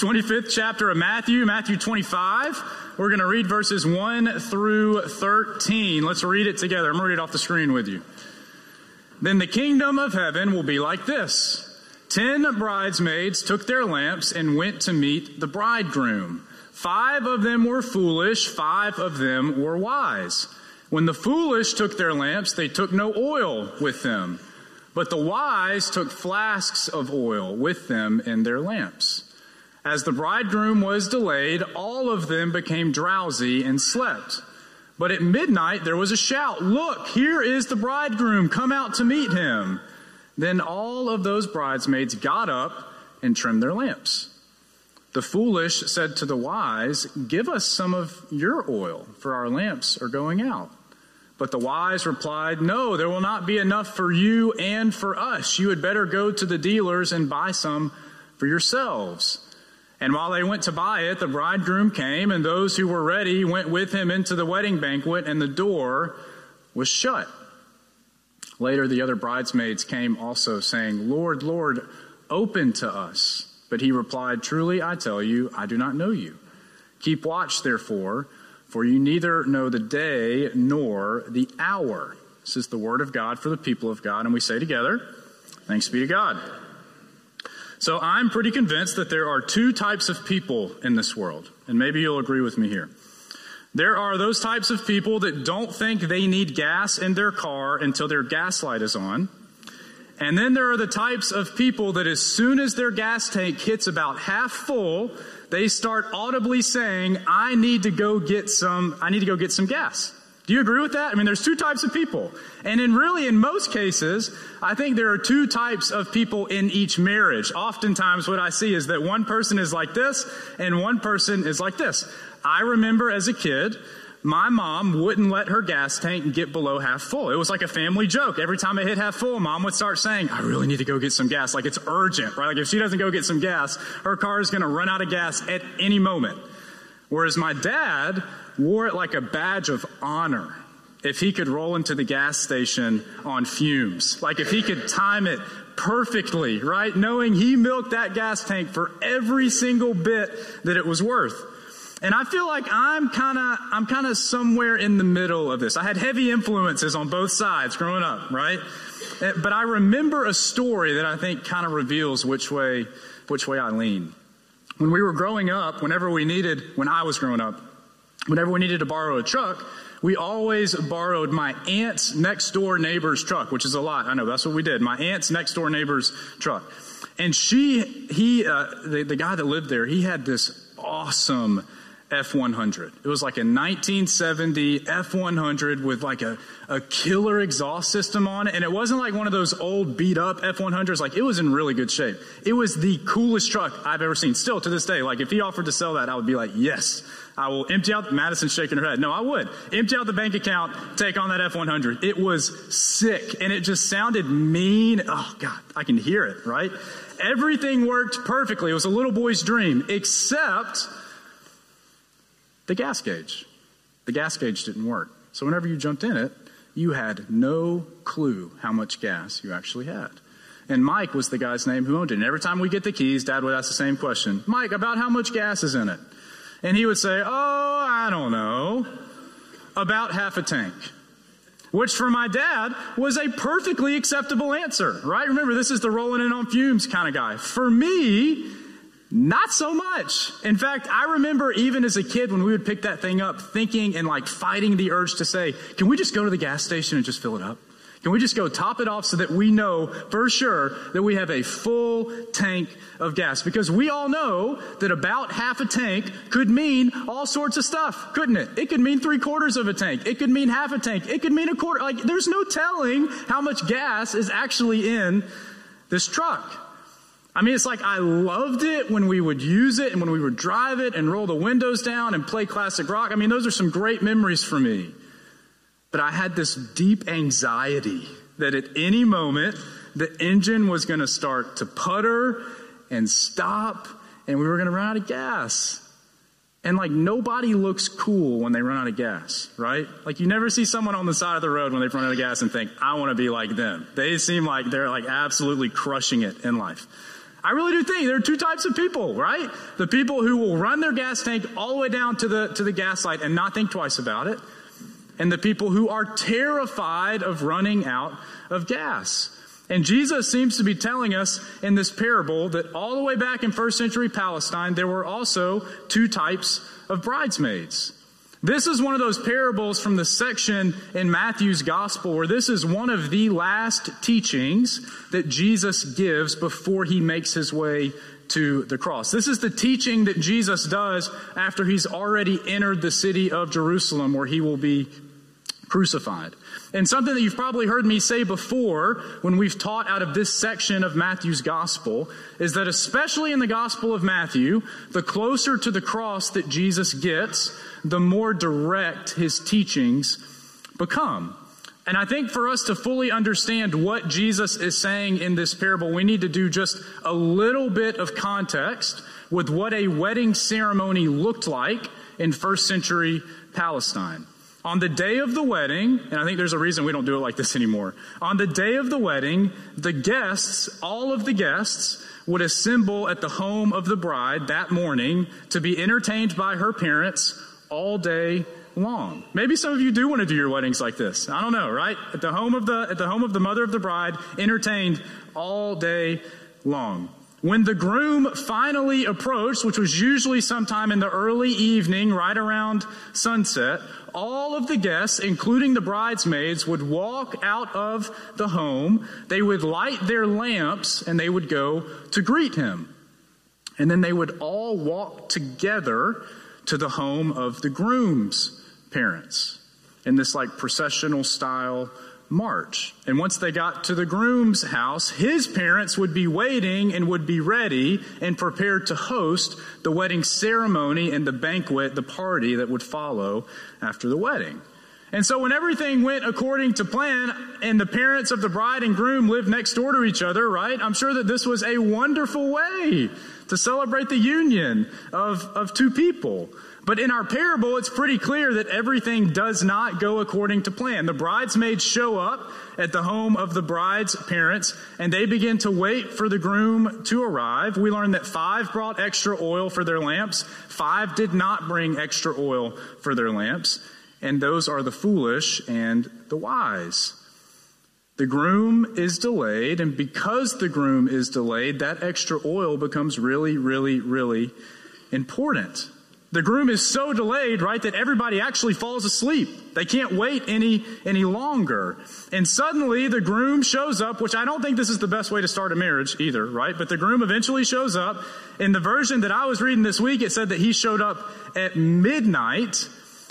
25th chapter of Matthew, Matthew 25. We're going to read verses 1 through 13. Let's read it together. I'm going to read it off the screen with you. Then the kingdom of heaven will be like this. Ten bridesmaids took their lamps and went to meet the bridegroom. Five of them were foolish, five of them were wise. When the foolish took their lamps, they took no oil with them. But the wise took flasks of oil with them in their lamps. As the bridegroom was delayed, all of them became drowsy and slept. But at midnight there was a shout, Look, here is the bridegroom, come out to meet him. Then all of those bridesmaids got up and trimmed their lamps. The foolish said to the wise, Give us some of your oil, for our lamps are going out. But the wise replied, No, there will not be enough for you and for us. You had better go to the dealers and buy some for yourselves. And while they went to buy it, the bridegroom came, and those who were ready went with him into the wedding banquet, and the door was shut. Later, the other bridesmaids came also, saying, Lord, Lord, open to us. But he replied, Truly, I tell you, I do not know you. Keep watch, therefore for you neither know the day nor the hour. This is the word of God for the people of God. And we say together, Thanks be to God. So I'm pretty convinced that there are two types of people in this world. And maybe you'll agree with me here. There are those types of people that don't think they need gas in their car until their gas light is on. And then there are the types of people that as soon as their gas tank hits about half full, they start audibly saying, I need to go get some, I need to go get some gas. Do you agree with that? I mean, there's two types of people. And in really, in most cases, I think there are two types of people in each marriage. Oftentimes, what I see is that one person is like this and one person is like this. I remember as a kid, my mom wouldn't let her gas tank get below half full. It was like a family joke. Every time it hit half full, mom would start saying, I really need to go get some gas. Like it's urgent, right? Like if she doesn't go get some gas, her car is going to run out of gas at any moment. Whereas my dad wore it like a badge of honor if he could roll into the gas station on fumes. Like if he could time it perfectly, right? Knowing he milked that gas tank for every single bit that it was worth. And I feel like I'm kind of I'm kind of somewhere in the middle of this. I had heavy influences on both sides growing up, right? Eh, but I remember a story that I think kind of reveals which way which way I lean. When we were growing up, whenever we needed when I was growing up, whenever we needed to borrow a truck, we always borrowed my aunt's next door neighbor's truck, which is a lot. I know that's what we did. My aunt's next door neighbor's truck. And she, he, uh, the, the guy that lived there, he had this awesome F100. It was like a 1970 F100 with like a, a killer exhaust system on it. And it wasn't like one of those old beat up F100s. Like it was in really good shape. It was the coolest truck I've ever seen. Still to this day, like if he offered to sell that, I would be like, yes, I will empty out. Madison's shaking her head. No, I would empty out the bank account, take on that F100. It was sick and it just sounded mean. Oh God, I can hear it, right? Everything worked perfectly. It was a little boy's dream, except the gas gauge. The gas gauge didn't work. So whenever you jumped in it, you had no clue how much gas you actually had. And Mike was the guy's name who owned it. And every time we get the keys, Dad would ask the same question Mike, about how much gas is in it? And he would say, Oh, I don't know. About half a tank. Which for my dad was a perfectly acceptable answer, right? Remember, this is the rolling in on fumes kind of guy. For me, not so much. In fact, I remember even as a kid when we would pick that thing up, thinking and like fighting the urge to say, can we just go to the gas station and just fill it up? Can we just go top it off so that we know for sure that we have a full tank of gas? Because we all know that about half a tank could mean all sorts of stuff, couldn't it? It could mean three quarters of a tank. It could mean half a tank. It could mean a quarter. Like, there's no telling how much gas is actually in this truck. I mean, it's like I loved it when we would use it and when we would drive it and roll the windows down and play classic rock. I mean, those are some great memories for me. But I had this deep anxiety that at any moment the engine was going to start to putter and stop and we were going to run out of gas. And like nobody looks cool when they run out of gas, right? Like you never see someone on the side of the road when they've run out of gas and think, I want to be like them. They seem like they're like absolutely crushing it in life. I really do think there are two types of people, right? The people who will run their gas tank all the way down to the, to the gas light and not think twice about it, and the people who are terrified of running out of gas. And Jesus seems to be telling us in this parable that all the way back in first century Palestine, there were also two types of bridesmaids. This is one of those parables from the section in Matthew's gospel where this is one of the last teachings that Jesus gives before he makes his way to the cross. This is the teaching that Jesus does after he's already entered the city of Jerusalem where he will be crucified. And something that you've probably heard me say before when we've taught out of this section of Matthew's gospel is that especially in the gospel of Matthew, the closer to the cross that Jesus gets, the more direct his teachings become. And I think for us to fully understand what Jesus is saying in this parable, we need to do just a little bit of context with what a wedding ceremony looked like in first century Palestine. On the day of the wedding, and I think there's a reason we don't do it like this anymore. On the day of the wedding, the guests, all of the guests, would assemble at the home of the bride that morning to be entertained by her parents all day long. Maybe some of you do want to do your weddings like this. I don't know, right? At the home of the at the home of the mother of the bride, entertained all day long. When the groom finally approached, which was usually sometime in the early evening, right around sunset, all of the guests, including the bridesmaids, would walk out of the home. They would light their lamps and they would go to greet him. And then they would all walk together to the home of the groom's parents in this like processional style march. And once they got to the groom's house, his parents would be waiting and would be ready and prepared to host the wedding ceremony and the banquet, the party that would follow after the wedding. And so when everything went according to plan and the parents of the bride and groom lived next door to each other, right? I'm sure that this was a wonderful way to celebrate the union of, of two people. But in our parable, it's pretty clear that everything does not go according to plan. The bridesmaids show up at the home of the bride's parents and they begin to wait for the groom to arrive. We learn that five brought extra oil for their lamps. Five did not bring extra oil for their lamps. And those are the foolish and the wise. The groom is delayed, and because the groom is delayed, that extra oil becomes really, really, really important. The groom is so delayed, right, that everybody actually falls asleep. They can't wait any, any longer. And suddenly the groom shows up, which I don't think this is the best way to start a marriage either, right? But the groom eventually shows up. In the version that I was reading this week, it said that he showed up at midnight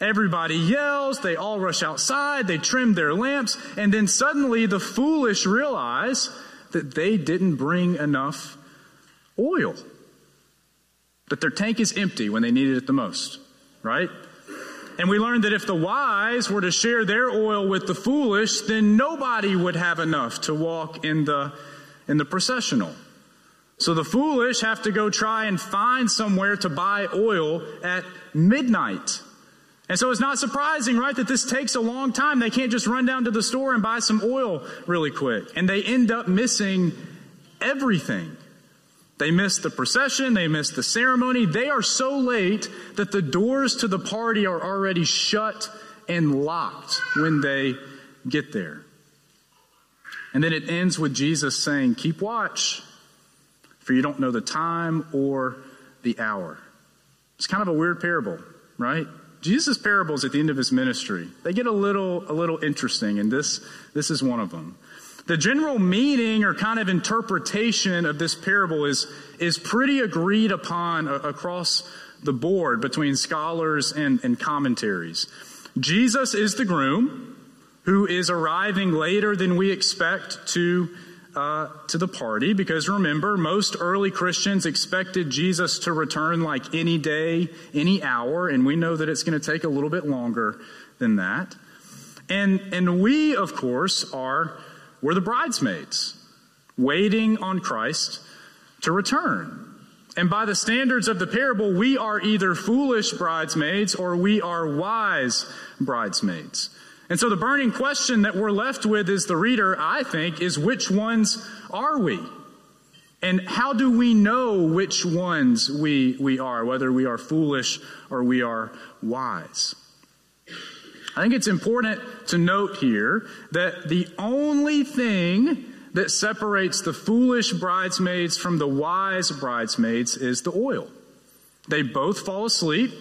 Everybody yells, they all rush outside, they trim their lamps, and then suddenly the foolish realize that they didn't bring enough oil. That their tank is empty when they needed it the most, right? And we learned that if the wise were to share their oil with the foolish, then nobody would have enough to walk in the, in the processional. So the foolish have to go try and find somewhere to buy oil at midnight. And so it's not surprising, right, that this takes a long time. They can't just run down to the store and buy some oil really quick. And they end up missing everything. They miss the procession, they miss the ceremony. They are so late that the doors to the party are already shut and locked when they get there. And then it ends with Jesus saying, Keep watch, for you don't know the time or the hour. It's kind of a weird parable, right? Jesus' parables at the end of his ministry, they get a little, a little interesting, and this, this is one of them. The general meaning or kind of interpretation of this parable is, is pretty agreed upon across the board between scholars and, and commentaries. Jesus is the groom who is arriving later than we expect to uh, to the party because remember, most early Christians expected Jesus to return like any day, any hour, and we know that it's going to take a little bit longer than that. And, and we, of course, are, we're the bridesmaids waiting on Christ to return. And by the standards of the parable, we are either foolish bridesmaids or we are wise bridesmaids. And so the burning question that we're left with is the reader, I think, is which ones are we? And how do we know which ones we, we are, whether we are foolish or we are wise? I think it's important to note here that the only thing that separates the foolish bridesmaids from the wise bridesmaids is the oil. They both fall asleep.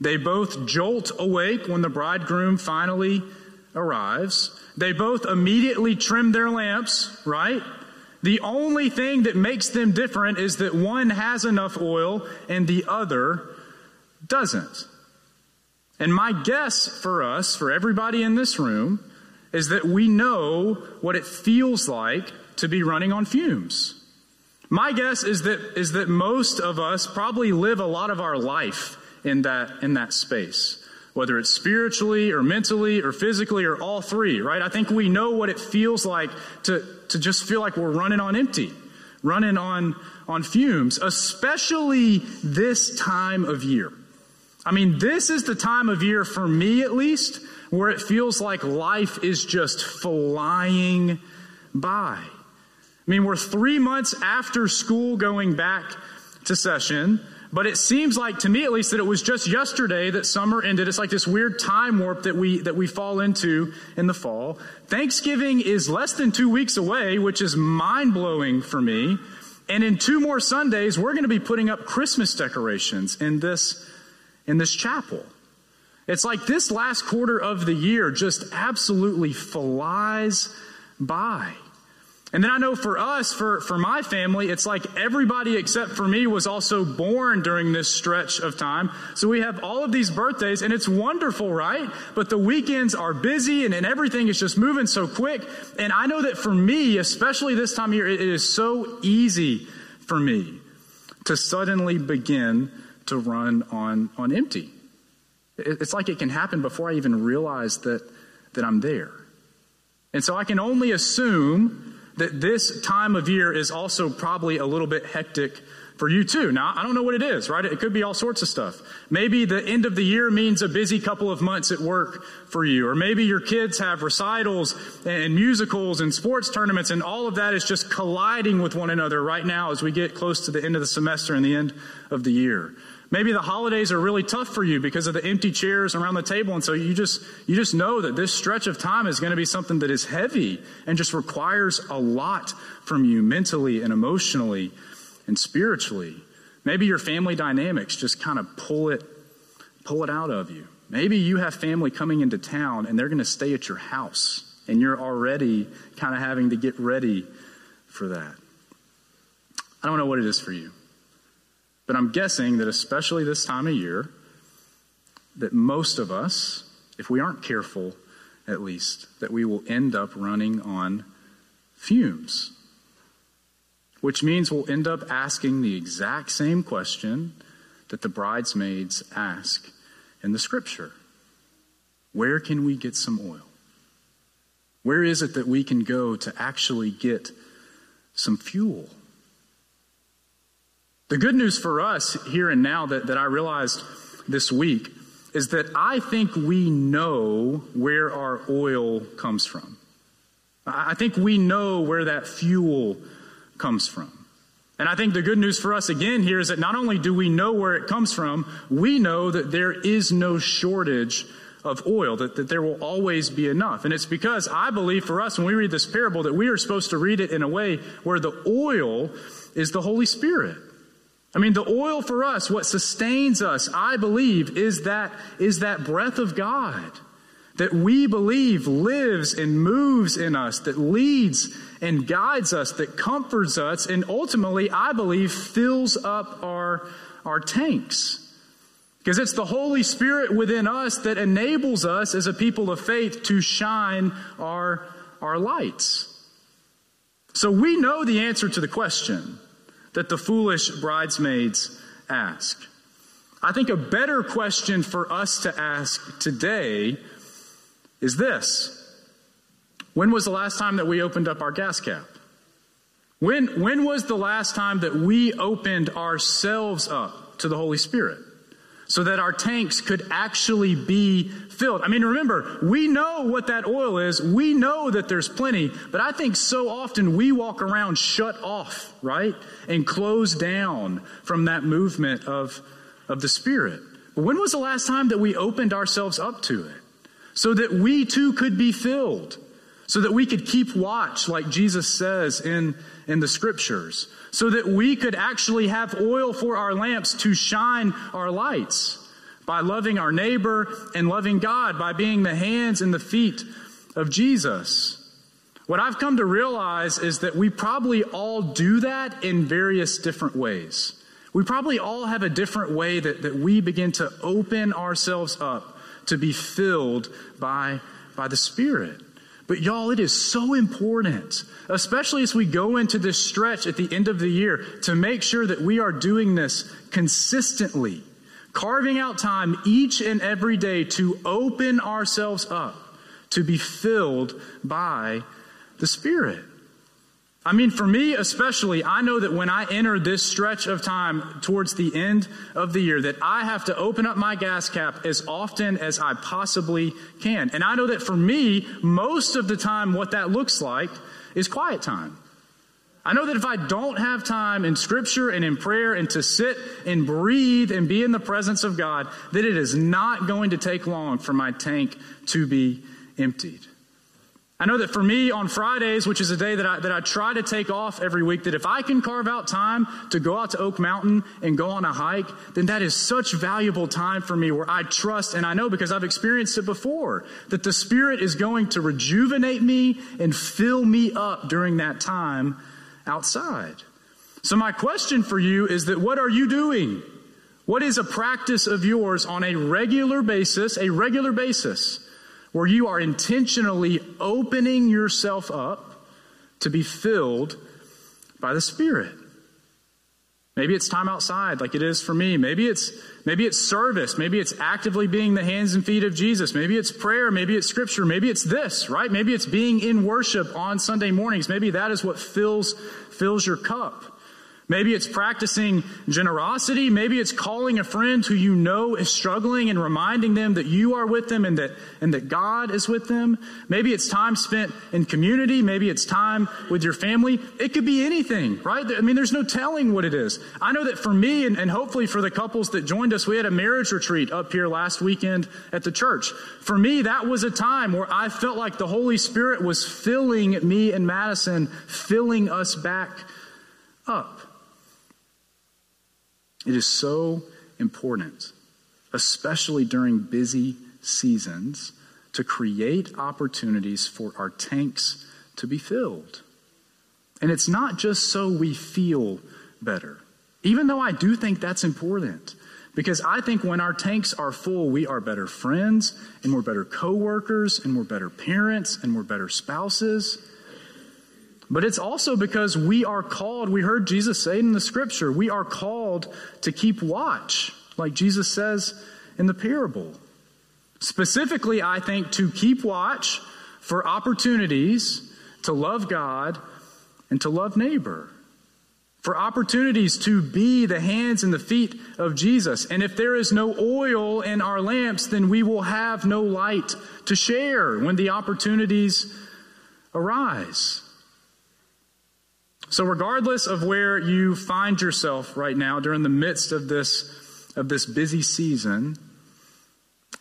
They both jolt awake when the bridegroom finally arrives. They both immediately trim their lamps, right? The only thing that makes them different is that one has enough oil and the other doesn't. And my guess for us, for everybody in this room, is that we know what it feels like to be running on fumes. My guess is that, is that most of us probably live a lot of our life in that, in that space, whether it's spiritually or mentally or physically or all three, right? I think we know what it feels like to, to just feel like we're running on empty, running on, on fumes, especially this time of year. I mean, this is the time of year, for me at least, where it feels like life is just flying by. I mean, we're three months after school going back to session, but it seems like, to me at least, that it was just yesterday that summer ended. It's like this weird time warp that we, that we fall into in the fall. Thanksgiving is less than two weeks away, which is mind blowing for me. And in two more Sundays, we're going to be putting up Christmas decorations in this in this chapel. It's like this last quarter of the year just absolutely flies by. And then I know for us, for, for my family, it's like everybody except for me was also born during this stretch of time. So we have all of these birthdays and it's wonderful, right? But the weekends are busy and, and everything is just moving so quick. And I know that for me, especially this time of year, it is so easy for me to suddenly begin to run on, on empty. It's like it can happen before I even realize that, that I'm there. And so I can only assume that this time of year is also probably a little bit hectic for you too. Now, I don't know what it is, right? It could be all sorts of stuff. Maybe the end of the year means a busy couple of months at work for you. Or maybe your kids have recitals and musicals and sports tournaments and all of that is just colliding with one another right now as we get close to the end of the semester and the end of the year. Maybe the holidays are really tough for you because of the empty chairs around the table. And so you just, you just know that this stretch of time is going to be something that is heavy and just requires a lot from you mentally and emotionally and spiritually. Maybe your family dynamics just kind of pull it, pull it out of you. Maybe you have family coming into town and they're going to stay at your house and you're already kind of having to get ready for that. I don't know what it is for you. But I'm guessing that especially this time of year, that most of us, if we aren't careful at least, that we will end up running on fumes. Which means we'll end up asking the exact same question that the bridesmaids ask in the scripture Where can we get some oil? Where is it that we can go to actually get some fuel? The good news for us here and now that, that I realized this week is that I think we know where our oil comes from. I think we know where that fuel comes from. And I think the good news for us again here is that not only do we know where it comes from, we know that there is no shortage of oil, that, that there will always be enough. And it's because I believe for us, when we read this parable, that we are supposed to read it in a way where the oil is the Holy Spirit. I mean, the oil for us, what sustains us, I believe, is that, is that breath of God that we believe lives and moves in us, that leads and guides us, that comforts us, and ultimately, I believe, fills up our, our tanks. Because it's the Holy Spirit within us that enables us as a people of faith to shine our, our lights. So we know the answer to the question that the foolish bridesmaids ask. I think a better question for us to ask today is this When was the last time that we opened up our gas cap? When, when was the last time that we opened ourselves up to the Holy Spirit? So that our tanks could actually be filled. I mean, remember, we know what that oil is. We know that there's plenty, but I think so often we walk around shut off, right? And closed down from that movement of, of the Spirit. But when was the last time that we opened ourselves up to it? So that we too could be filled. So that we could keep watch, like Jesus says in, in the scriptures so that we could actually have oil for our lamps to shine our lights by loving our neighbor and loving God, by being the hands and the feet of Jesus. What I've come to realize is that we probably all do that in various different ways. We probably all have a different way that, that we begin to open ourselves up to be filled by, by the Spirit. But y'all, it is so important, especially as we go into this stretch at the end of the year, to make sure that we are doing this consistently, carving out time each and every day to open ourselves up to be filled by the Spirit. I mean, for me especially, I know that when I enter this stretch of time towards the end of the year, that I have to open up my gas cap as often as I possibly can. And I know that for me, most of the time, what that looks like is quiet time. I know that if I don't have time in scripture and in prayer and to sit and breathe and be in the presence of God, that it is not going to take long for my tank to be emptied. I know that for me on Fridays, which is a day that I, that I try to take off every week, that if I can carve out time to go out to Oak Mountain and go on a hike, then that is such valuable time for me where I trust and I know because I've experienced it before that the Spirit is going to rejuvenate me and fill me up during that time outside. So my question for you is that what are you doing? What is a practice of yours on a regular basis, a regular basis? Where you are intentionally opening yourself up to be filled by the Spirit. Maybe it's time outside like it is for me. Maybe it's maybe it's service. Maybe it's actively being the hands and feet of Jesus. Maybe it's prayer, maybe it's scripture, maybe it's this, right? Maybe it's being in worship on Sunday mornings. Maybe that is what fills fills your cup. Maybe it's practicing generosity. Maybe it's calling a friend who you know is struggling and reminding them that you are with them and that, and that God is with them. Maybe it's time spent in community. Maybe it's time with your family. It could be anything, right? I mean, there's no telling what it is. I know that for me and, and hopefully for the couples that joined us, we had a marriage retreat up here last weekend at the church. For me, that was a time where I felt like the Holy Spirit was filling me and Madison, filling us back up. It is so important, especially during busy seasons, to create opportunities for our tanks to be filled. And it's not just so we feel better, even though I do think that's important. Because I think when our tanks are full, we are better friends, and we're better coworkers, and we're better parents, and we're better spouses. But it's also because we are called, we heard Jesus say in the scripture, we are called to keep watch, like Jesus says in the parable. Specifically, I think to keep watch for opportunities to love God and to love neighbor. For opportunities to be the hands and the feet of Jesus. And if there is no oil in our lamps, then we will have no light to share when the opportunities arise. So, regardless of where you find yourself right now during the midst of this, of this busy season,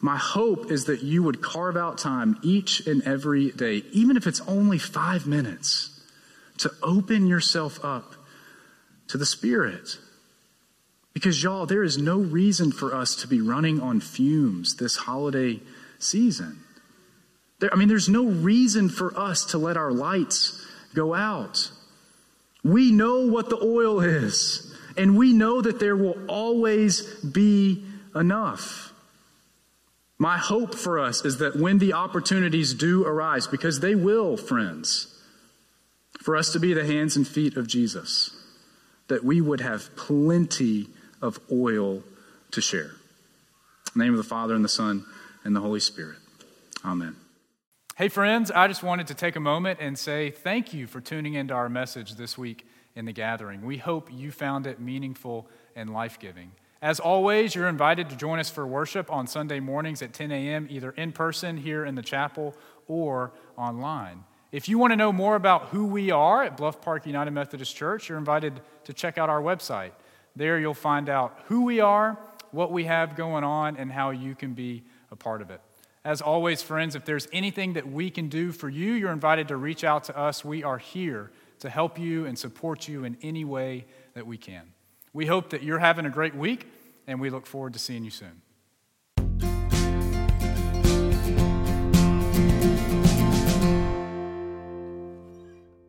my hope is that you would carve out time each and every day, even if it's only five minutes, to open yourself up to the Spirit. Because, y'all, there is no reason for us to be running on fumes this holiday season. There, I mean, there's no reason for us to let our lights go out. We know what the oil is, and we know that there will always be enough. My hope for us is that when the opportunities do arise, because they will, friends, for us to be the hands and feet of Jesus, that we would have plenty of oil to share. Name of the Father, and the Son, and the Holy Spirit. Amen. Hey, friends, I just wanted to take a moment and say thank you for tuning into our message this week in the gathering. We hope you found it meaningful and life giving. As always, you're invited to join us for worship on Sunday mornings at 10 a.m., either in person here in the chapel or online. If you want to know more about who we are at Bluff Park United Methodist Church, you're invited to check out our website. There you'll find out who we are, what we have going on, and how you can be a part of it. As always, friends, if there's anything that we can do for you, you're invited to reach out to us. We are here to help you and support you in any way that we can. We hope that you're having a great week, and we look forward to seeing you soon.